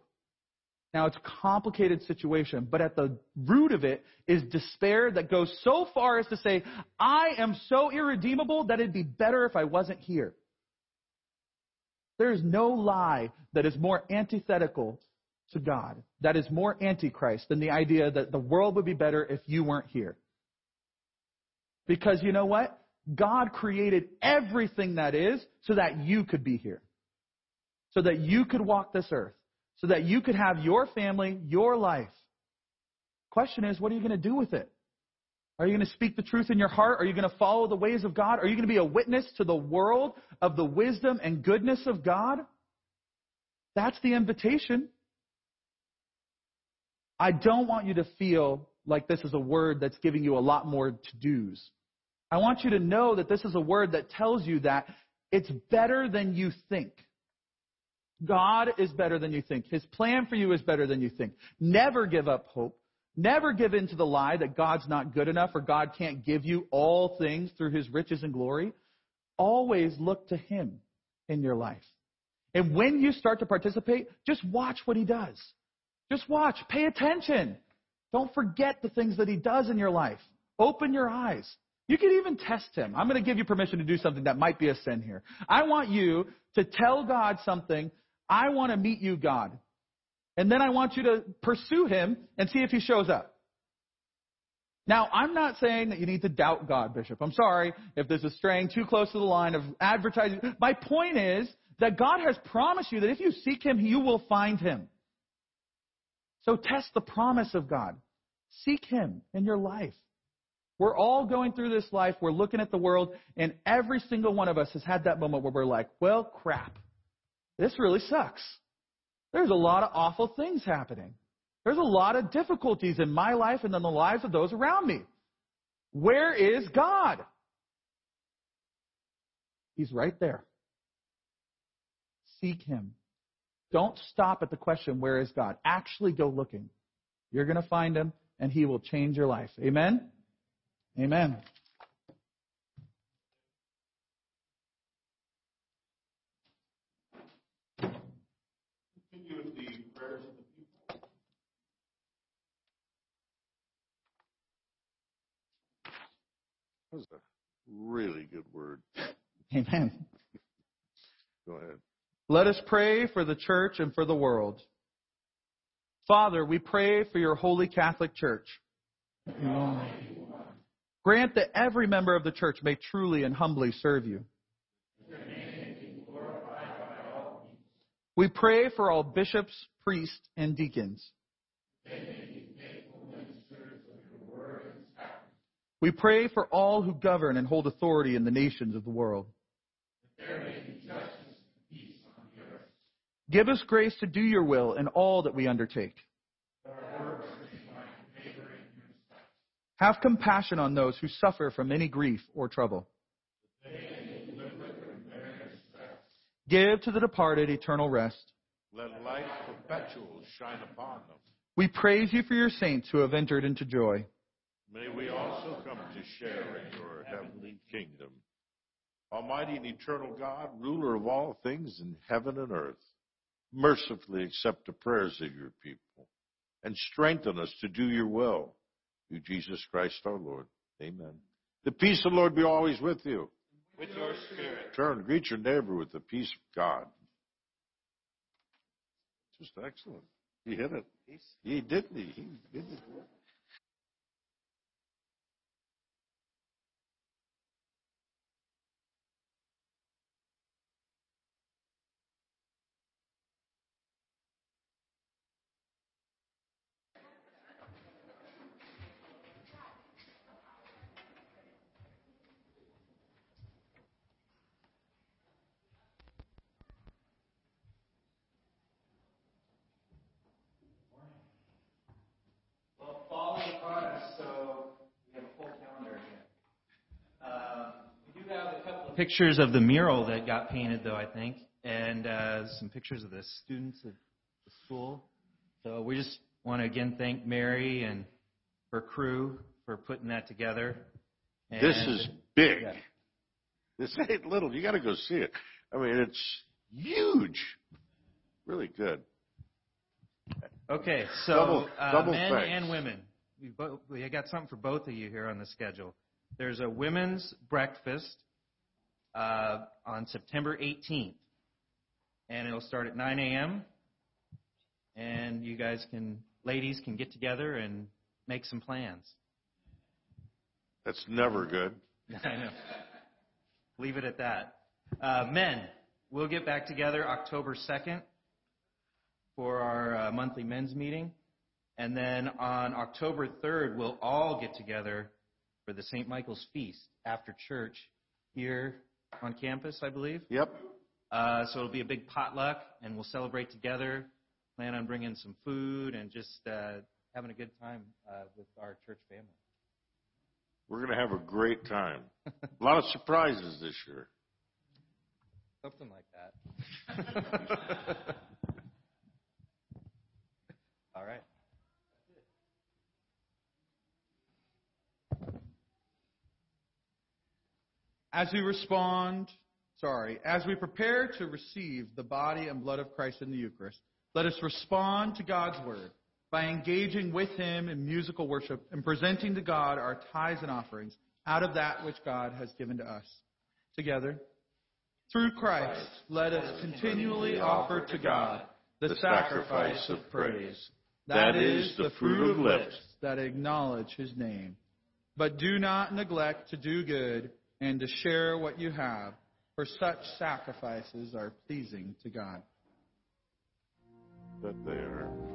Now, it's a complicated situation, but at the root of it is despair that goes so far as to say, I am so irredeemable that it'd be better if I wasn't here. There is no lie that is more antithetical to God, that is more antichrist than the idea that the world would be better if you weren't here. Because you know what? God created everything that is so that you could be here. So that you could walk this earth so that you could have your family, your life. Question is, what are you going to do with it? Are you going to speak the truth in your heart? Are you going to follow the ways of God? Are you going to be a witness to the world of the wisdom and goodness of God? That's the invitation. I don't want you to feel like this is a word that's giving you a lot more to dos. I want you to know that this is a word that tells you that it's better than you think. God is better than you think. His plan for you is better than you think. Never give up hope. Never give in to the lie that God's not good enough or God can't give you all things through His riches and glory. Always look to Him in your life. And when you start to participate, just watch what He does. Just watch. Pay attention. Don't forget the things that He does in your life. Open your eyes. You can even test Him. I'm going to give you permission to do something that might be a sin here. I want you to tell God something I want to meet you, God. And then I want you to pursue him and see if he shows up. Now, I'm not saying that you need to doubt God, Bishop. I'm sorry if this is straying too close to the line of advertising. My point is that God has promised you that if you seek him, you will find him. So test the promise of God. Seek him in your life. We're all going through this life. We're looking at the world, and every single one of us has had that moment where we're like, well, crap. This really sucks. There's a lot of awful things happening. There's a lot of difficulties in my life and in the lives of those around me. Where is God? He's right there. Seek Him. Don't stop at the question, where is God? Actually go looking. You're going to find Him, and He will change your life. Amen? Amen.
Continue with the prayers of the people. That was a really good word.
Amen.
Go ahead.
Let us pray for the church and for the world. Father, we pray for your holy Catholic Church. Grant that every member of the church may truly and humbly serve you. We pray for all bishops, priests, and deacons. We pray for all who govern and hold authority in the nations of the world. Give us grace to do your will in all that we undertake. Have compassion on those who suffer from any grief or trouble. Give to the departed eternal rest.
Let light perpetual shine upon them.
We praise you for your saints who have entered into joy.
May we also come to share in your heavenly kingdom. Almighty and eternal God, ruler of all things in heaven and earth, mercifully accept the prayers of your people and strengthen us to do your will. Through Jesus Christ our Lord. Amen. The peace of the Lord be always with you.
With your spirit.
Turn, greet your neighbor with the peace of God. Just excellent. He hit it. He didn't he? He did it.
Well, fall is upon us, so we have a full calendar again. Um, we do have a couple of pictures of the mural that got painted, though I think, and uh, some pictures of the students of the school. So we just want to again thank Mary and her crew for putting that together. And
This is big.
Yeah.
This ain't little. You got to go see it. I mean, it's huge. Really good.
Okay, so
Double-
uh,
double
men
thanks.
and women, we, both, we got something for both of you here on the schedule. There's a women's breakfast uh, on September 18th, and it'll start at 9 a.m. And you guys can, ladies, can get together and make some plans.
That's never good.
I know. Leave it at that. Uh, men, we'll get back together October 2nd for our uh, monthly men's meeting. And then on October 3rd, we'll all get together for the St. Michael's Feast after church here on campus, I believe.
Yep.
Uh, so it'll be a big potluck, and we'll celebrate together. Plan on bringing some food and just uh, having a good time uh, with our church family.
We're going to have a great time. A lot of surprises this year.
Something like that. All right.
As we respond, sorry, as we prepare to receive the body and blood of Christ in the Eucharist, let us respond to God's word by engaging with Him in musical worship and presenting to God our tithes and offerings out of that which God has given to us. Together, through Christ, let us continually offer to God the sacrifice of praise. That is the fruit of lips that acknowledge His name. But do not neglect to do good and to share what you have, for such sacrifices are pleasing to God.
That they are.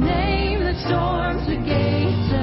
Name that storms the gates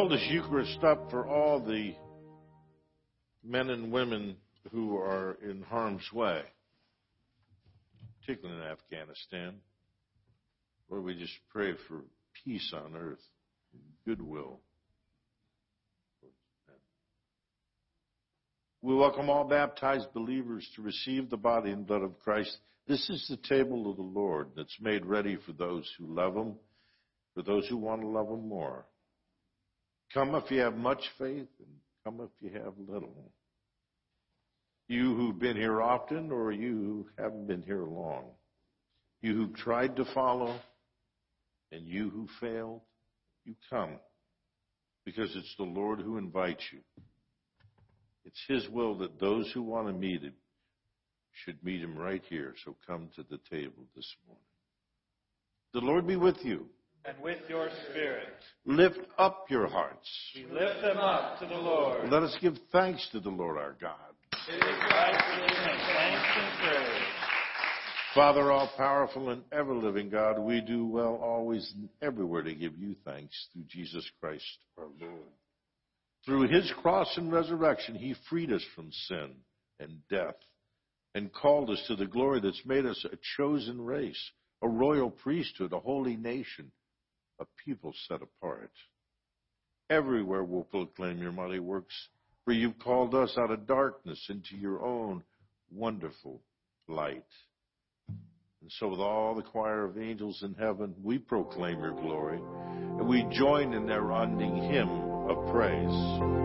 We hold this Eucharist up for all the men and women who are in harm's way, particularly in Afghanistan. Lord, we just pray for peace on earth goodwill. We welcome all baptized believers to receive the body and blood of Christ. This is the table of the Lord that's made ready for those who love Him, for those who want to love Him more. Come if you have much faith, and come if you have little. You who've been here often, or you who haven't been here long. You who tried to follow, and you who failed, you come. Because it's the Lord who invites you. It's His will that those who want to meet Him should meet Him right here. So come to the table this morning. The Lord be with you.
And with your spirit,
Lift up your hearts.
we lift them up to the Lord.
Let us give thanks to the Lord our God.
It is right to give him thanks and praise.
Father, all powerful and ever living God, we do well always and everywhere to give you thanks through Jesus Christ our Lord. Through his cross and resurrection, he freed us from sin and death and called us to the glory that's made us a chosen race, a royal priesthood, a holy nation, a people set apart. Everywhere we'll proclaim your mighty works, for you've called us out of darkness into your own wonderful light. And so, with all the choir of angels in heaven, we proclaim your glory, and we join in their unending hymn of praise.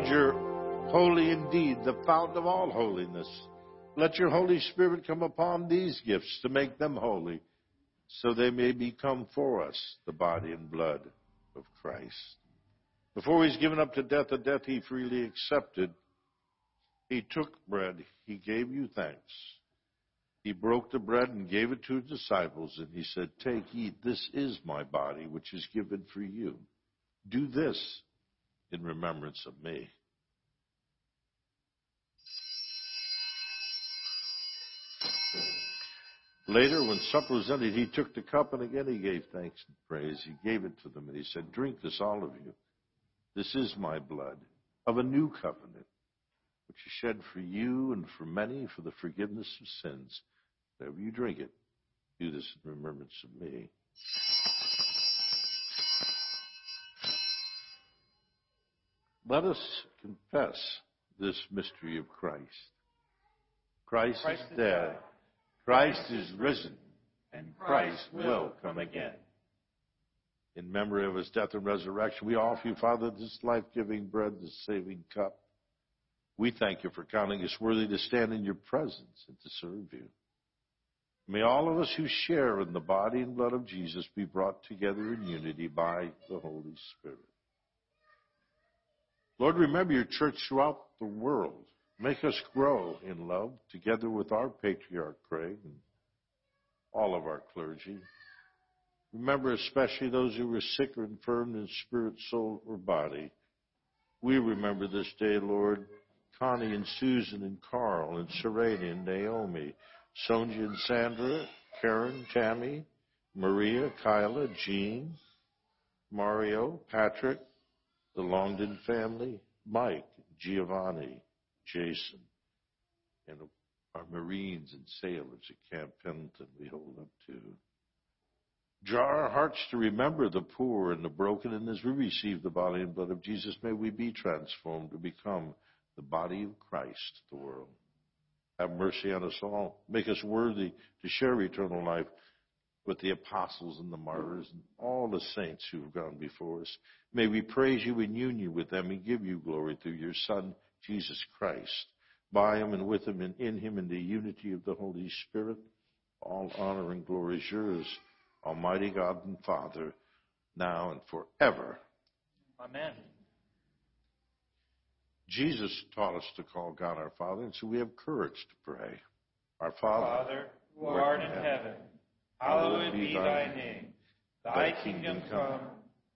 Lord,
you're holy indeed, the fountain of all holiness. Let your Holy Spirit come upon these gifts to make them holy, so they may become for us the body and blood of Christ. Before he was given up to death, a death he freely accepted, he took bread, he gave you thanks. He broke the bread and gave it to his disciples, and he said, Take, eat, this is my body, which is given for you. Do this in remembrance of me. Later, when supper was ended, he took the cup and again he gave thanks and praise. He gave it to them and he said, Drink this, all of you. This is my blood of a new covenant, which is shed for you and for many for the forgiveness of sins. Whenever you drink it, do this in remembrance of me. Let us confess this mystery of Christ. Christ,
Christ
is dead. Christ is risen. And Christ will come again. In memory of his death and resurrection, we offer you, Father, this life giving bread, this saving cup. We thank you for counting us worthy to stand in your presence and to serve you. May all of us who share in the body and blood of Jesus be brought together in unity by the Holy Spirit. Lord, remember your church throughout the world. Make us grow in love together with our patriarch Craig and all of our clergy. Remember especially those who were sick or infirm in spirit, soul, or body. We remember this day, Lord, Connie and Susan and Carl and Serena and Naomi, Sonja and Sandra, Karen, Tammy, Maria, Kyla, Jean, Mario, Patrick, the Longden family, Mike, Giovanni, Jason, and our Marines and sailors at Camp Pendleton we hold up to. Draw our hearts to remember the poor and the broken, and as we receive the body and blood of Jesus, may we be transformed to become the body of Christ to the world. Have mercy on us all. Make us worthy to share eternal life with the apostles and the martyrs and all the saints who have gone before us. May we praise you in union with them and give you glory through your Son, Jesus Christ. By him and with him and in him in the unity of the Holy Spirit, all honor and glory is yours, Almighty God and Father, now and forever.
Amen.
Jesus taught us to call God our Father, and so we have courage to pray. Our Father,
Father, who art in heaven, hallowed be thy name. Thy kingdom come,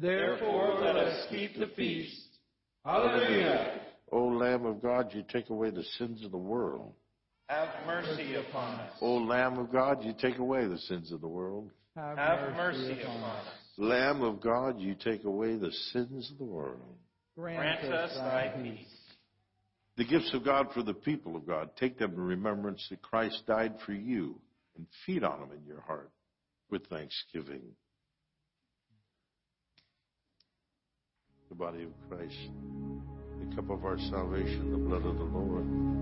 Therefore, let us keep the feast. Hallelujah.
O Lamb of God, you take away the sins of the world.
Have mercy upon us.
O Lamb of God, you take away the sins of the world.
Have mercy upon us.
Lamb of God, you take away the sins of the world.
Grant us thy peace.
The gifts of God for the people of God, take them in remembrance that Christ died for you and feed on them in your heart with thanksgiving. The body of Christ, the cup of our salvation, the blood of the Lord.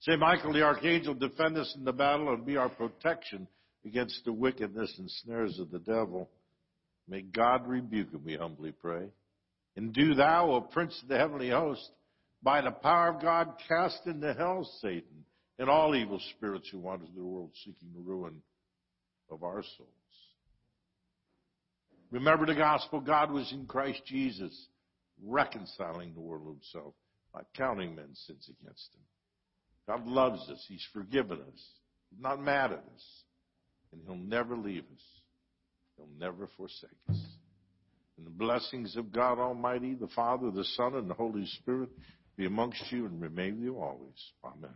Saint Michael the Archangel, defend us in the battle and be our protection against the wickedness and snares of the devil. May God rebuke him, we humbly pray. And do thou, O Prince of the heavenly host, by the power of God, cast into hell Satan and all evil spirits who wander through the world seeking the ruin of our souls. Remember the gospel God was in Christ Jesus, reconciling the world himself, not counting men's sins against him. God loves us. He's forgiven us. He's not mad at us. And He'll never leave us. He'll never forsake us. And the blessings of God Almighty, the Father, the Son, and the Holy Spirit be amongst you and remain with you always. Amen.